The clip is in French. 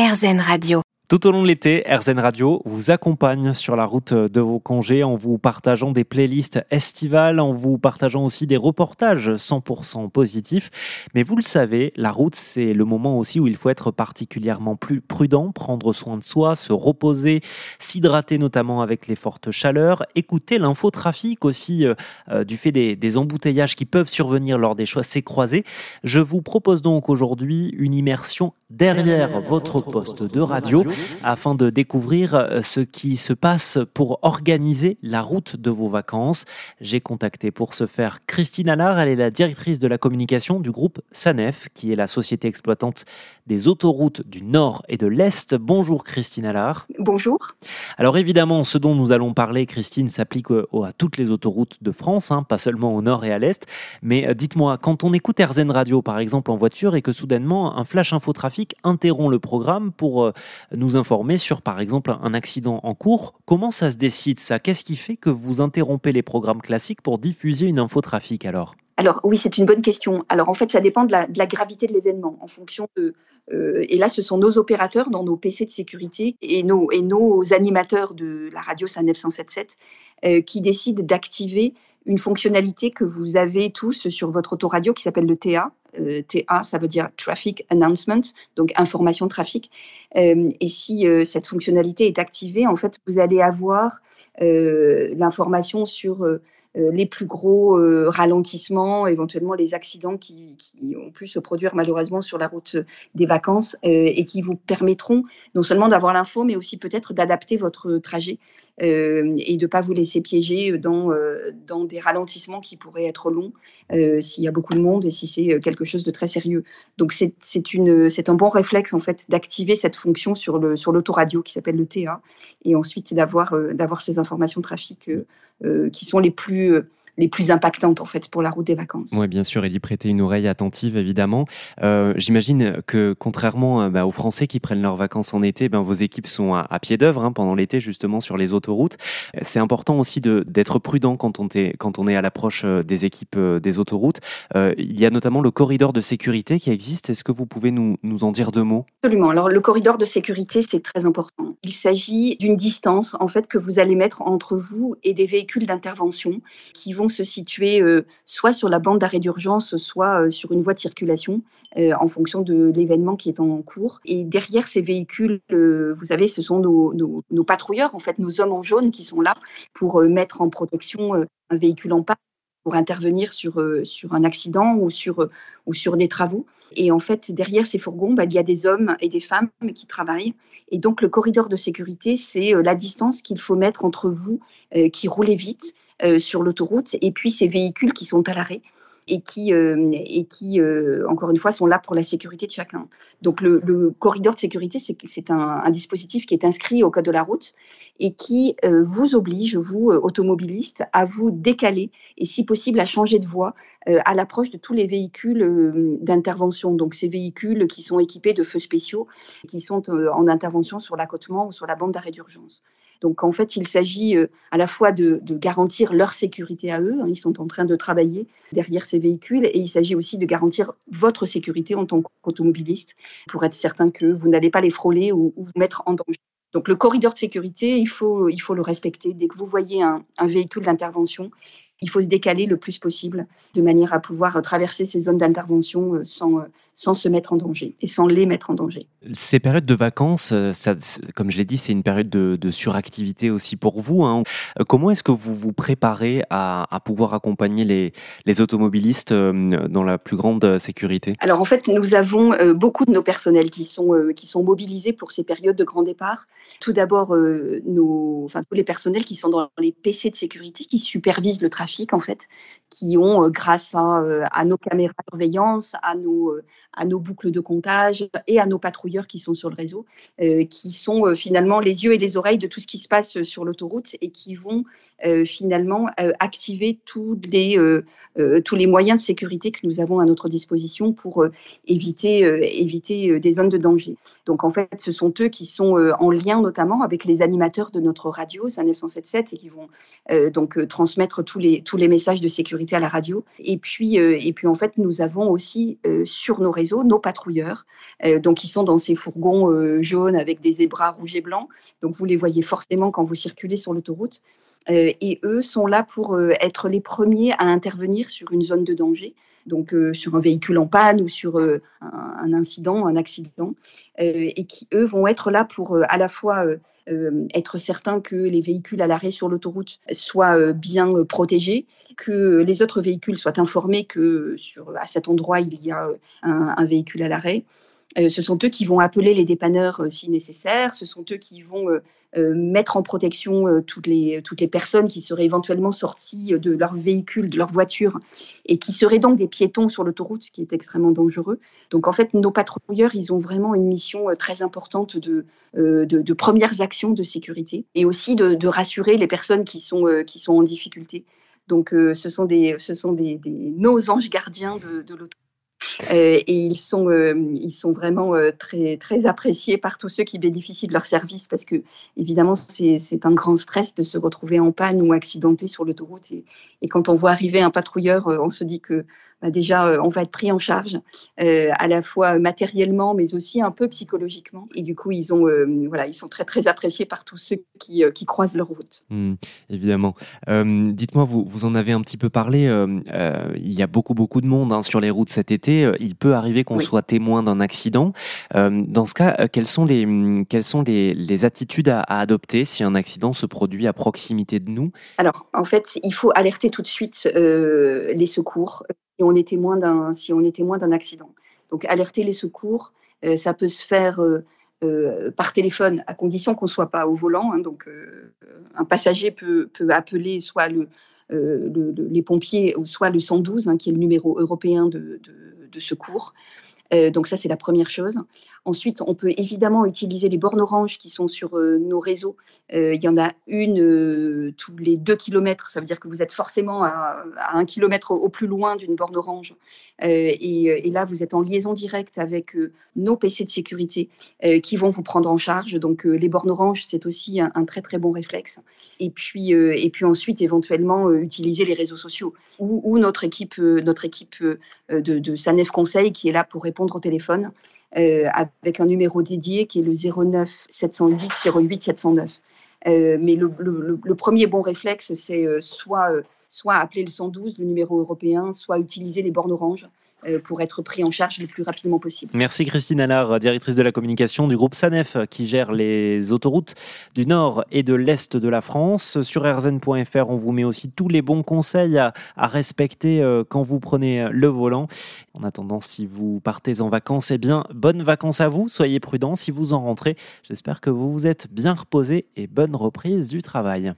RZN Radio. Tout au long de l'été, RZN Radio vous accompagne sur la route de vos congés en vous partageant des playlists estivales, en vous partageant aussi des reportages 100% positifs. Mais vous le savez, la route, c'est le moment aussi où il faut être particulièrement plus prudent, prendre soin de soi, se reposer, s'hydrater notamment avec les fortes chaleurs, écouter l'infotrafic aussi euh, euh, du fait des, embouteillages qui peuvent survenir lors des chaussées croisées. Je vous propose donc aujourd'hui une immersion derrière votre poste de radio afin de découvrir euh, ce qui se passe pour organiser la route de vos vacances. J'ai contacté pour ce faire Christine Allard, elle est la directrice de la communication du groupe SANEF, qui est la société exploitante des autoroutes du Nord et de l'Est. Bonjour Christine Allard. Bonjour. Alors évidemment, ce dont nous allons parler, Christine, s'applique à toutes les autoroutes de France, hein, pas seulement au Nord et à l'Est. Mais euh, dites-moi, quand on écoute RZN Radio par exemple en voiture et que soudainement un flash infotrafic interrompt le programme pour euh, nous informer sur, par exemple, un accident en cours. Comment ça se décide ça? Qu'est-ce qui fait que vous interrompez les programmes classiques pour diffuser une infotrafic alors? Alors oui, c'est une bonne question. Alors en fait, ça dépend de la, gravité de l'événement, en fonction de. Euh, et là, ce sont nos opérateurs dans nos PC de sécurité et nos, et nos animateurs de la radio SAN 977 euh, qui décident d'activer une fonctionnalité que vous avez tous sur votre autoradio qui s'appelle le TA. Euh, TA, ça veut dire Traffic Announcement, donc information trafic. Euh, et si euh, cette fonctionnalité est activée, en fait, vous allez avoir l'information sur les plus gros euh, ralentissements, éventuellement les accidents qui, ont pu se produire malheureusement sur la route des vacances euh, et qui vous permettront non seulement d'avoir l'info, mais aussi peut-être d'adapter votre trajet et de ne pas vous laisser piéger dans, des ralentissements qui pourraient être longs s'il y a beaucoup de monde et si c'est quelque chose de très sérieux. Donc c'est un bon réflexe en fait d'activer cette fonction sur l'autoradio qui s'appelle le TA et ensuite d'avoir ces informations trafic euh, qui sont les plus euh, les plus impactantes en fait pour la route des vacances. Oui, bien sûr, et d'y prêter une oreille attentive évidemment. Euh, j'imagine que contrairement euh, bah, aux Français qui prennent leurs vacances en été, ben, vos équipes sont à, pied d'œuvre hein, pendant l'été justement sur les autoroutes. C'est important aussi d'être prudent quand on, est, quand on est à l'approche euh, des équipes des autoroutes. il y a notamment le corridor de sécurité qui existe. Est-ce que vous pouvez nous, nous en dire deux mots? Absolument. Alors le corridor de sécurité, c'est très important. Il s'agit d'une distance en fait que vous allez mettre entre vous et des véhicules d'intervention qui vont se situer euh, soit sur la bande d'arrêt d'urgence, soit euh, sur une voie de circulation, euh, en fonction de l'événement qui est en cours. Et derrière ces véhicules, vous savez, ce sont nos, patrouilleurs, en fait, nos hommes en jaune qui sont là pour mettre en protection un véhicule en panne pour intervenir sur, un accident ou sur, des travaux. Et en fait, derrière ces fourgons, bah, il y a des hommes et des femmes qui travaillent. Et donc, le corridor de sécurité, c'est la distance qu'il faut mettre entre vous qui roulez vite sur l'autoroute, et puis ces véhicules qui sont à l'arrêt et qui, euh, et qui euh, encore une fois, sont là pour la sécurité de chacun. Donc le, corridor de sécurité, c'est un, un, dispositif qui est inscrit au code de la route et qui vous oblige, vous, automobilistes, à vous décaler et si possible à changer de voie à l'approche de tous les véhicules d'intervention. Donc ces véhicules qui sont équipés de feux spéciaux, qui sont en intervention sur l'accotement ou sur la bande d'arrêt d'urgence. Donc en fait, il s'agit euh, à la fois de, garantir leur sécurité à eux, hein, ils sont en train de travailler derrière ces véhicules, et il s'agit aussi de garantir votre sécurité en tant qu'automobiliste pour être certain que vous n'allez pas les frôler ou, vous mettre en danger. Donc le corridor de sécurité, il faut, il faut le respecter. Dès que vous voyez un véhicule d'intervention, il faut se décaler le plus possible de manière à pouvoir traverser ces zones d'intervention euh, sans, euh, sans se mettre en danger et sans les mettre en danger. Ces périodes de vacances, euh, ça, comme je l'ai dit, c'est une période de, suractivité aussi pour vous. Hein. Comment est-ce que vous vous préparez à, pouvoir accompagner les, les, automobilistes dans la plus grande sécurité? Alors en fait, nous avons beaucoup de nos personnels qui sont, qui sont mobilisés pour ces périodes de grand départ. Tout d'abord, nos, enfin, tous les personnels qui sont dans les PC de sécurité, qui supervisent le trafic en fait, qui ont, euh, grâce euh, à, nos caméras de surveillance, à nos, euh, à nos boucles de comptage et à nos patrouilleurs qui sont sur le réseau, qui sont finalement les yeux et les oreilles de tout ce qui se passe sur l'autoroute et qui vont finalement activer tous les, tous les moyens de sécurité que nous avons à notre disposition pour éviter, éviter des zones de danger. Donc en fait, ce sont eux qui sont en lien notamment avec les animateurs de notre radio, SAN 977, et qui vont donc transmettre tous les tous les messages de sécurité à la radio. Et puis, et puis en fait, nous avons aussi sur nos réseaux nos patrouilleurs, donc ils sont dans ces fourgons jaunes avec des zébras rouges et blancs. Donc vous les voyez forcément quand vous circulez sur l'autoroute. et eux sont là pour être les premiers à intervenir sur une zone de danger donc sur un véhicule en panne ou sur un, incident, un accident, et qui, eux, vont être là pour à la fois être certains que les véhicules à l'arrêt sur l'autoroute soient bien protégés, que les autres véhicules soient informés que sur, à cet endroit, il y a un véhicule à l'arrêt, euh, ce sont eux qui vont appeler les dépanneurs euh, si nécessaire. Ce sont eux qui vont euh, mettre en protection toutes, les, toutes les personnes qui seraient éventuellement sorties de leur véhicule, de leur voiture, et qui seraient donc des piétons sur l'autoroute, ce qui est extrêmement dangereux. Donc en fait, nos patrouilleurs, ils ont vraiment une mission très importante de, de, premières actions de sécurité et aussi de, rassurer les personnes qui sont, qui sont en difficulté. Donc ce sont, des, ce sont des, nos anges gardiens de, de l'autoroute. Euh, et ils sont, euh, ils sont vraiment euh, très, très appréciés par tous ceux qui bénéficient de leur service parce que, évidemment, c'est un grand stress de se retrouver en panne ou accidenté sur l'autoroute. Et, et, quand on voit arriver un patrouilleur, on se dit que bah, déjà, euh, on va être pris en charge, euh, à la fois matériellement, mais aussi un peu psychologiquement. Et du coup, ils, ont, euh, voilà, ils sont très, très appréciés par tous ceux qui, qui croisent leur route. Mmh, évidemment. Dites-moi, vous, vous en avez un petit peu parlé. il y a beaucoup, beaucoup de monde hein, sur les routes cet été. Il peut arriver qu'on soit témoin d'un accident. dans ce cas, quelles sont les, quelles sont les, les attitudes à, à, adopter si un accident se produit à proximité de nous? Alors, en fait, il faut alerter tout de suite les secours si on est témoin d'un si on d'un accident. Donc alerter les secours, euh, ça peut se faire euh, euh, par téléphone à condition qu'on soit pas au volant. Hein. donc un passager peut, peut appeler soit le, les pompiers ou soit le 112 hein, qui est le numéro européen de, de secours. Euh, donc ça, c'est la première chose. Ensuite, on peut évidemment utiliser les bornes orange qui sont sur euh, nos réseaux. Euh, il y en a une tous les deux kilomètres. Ça veut dire que vous êtes forcément à, un kilomètre au, plus loin d'une borne orange. Et, là, vous êtes en liaison directe avec nos PC de sécurité qui vont vous prendre en charge. Donc les bornes orange, c'est aussi un, très très bon réflexe. Et puis, et puis ensuite, éventuellement, utiliser les réseaux sociaux ou, notre équipe, notre équipe de Sanef Conseil qui est là pour répondre au téléphone euh, avec un numéro dédié qui est le 09 708 08 709. mais le, premier bon réflexe, c'est euh, soit, euh, soit appeler le 112, le numéro européen, soit utiliser les bornes oranges. Euh, pour être pris en charge le plus rapidement possible. Merci Christine Allard, directrice de la communication du groupe SANEF qui gère les autoroutes du nord et de l'est de la France. Sur rzn.fr, on vous met aussi tous les bons conseils à, respecter euh, quand vous prenez le volant. En attendant, si vous partez en vacances, eh bien, bonnes vacances à vous. Soyez prudents si vous en rentrez. J'espère que vous vous êtes bien reposé et bonne reprise du travail.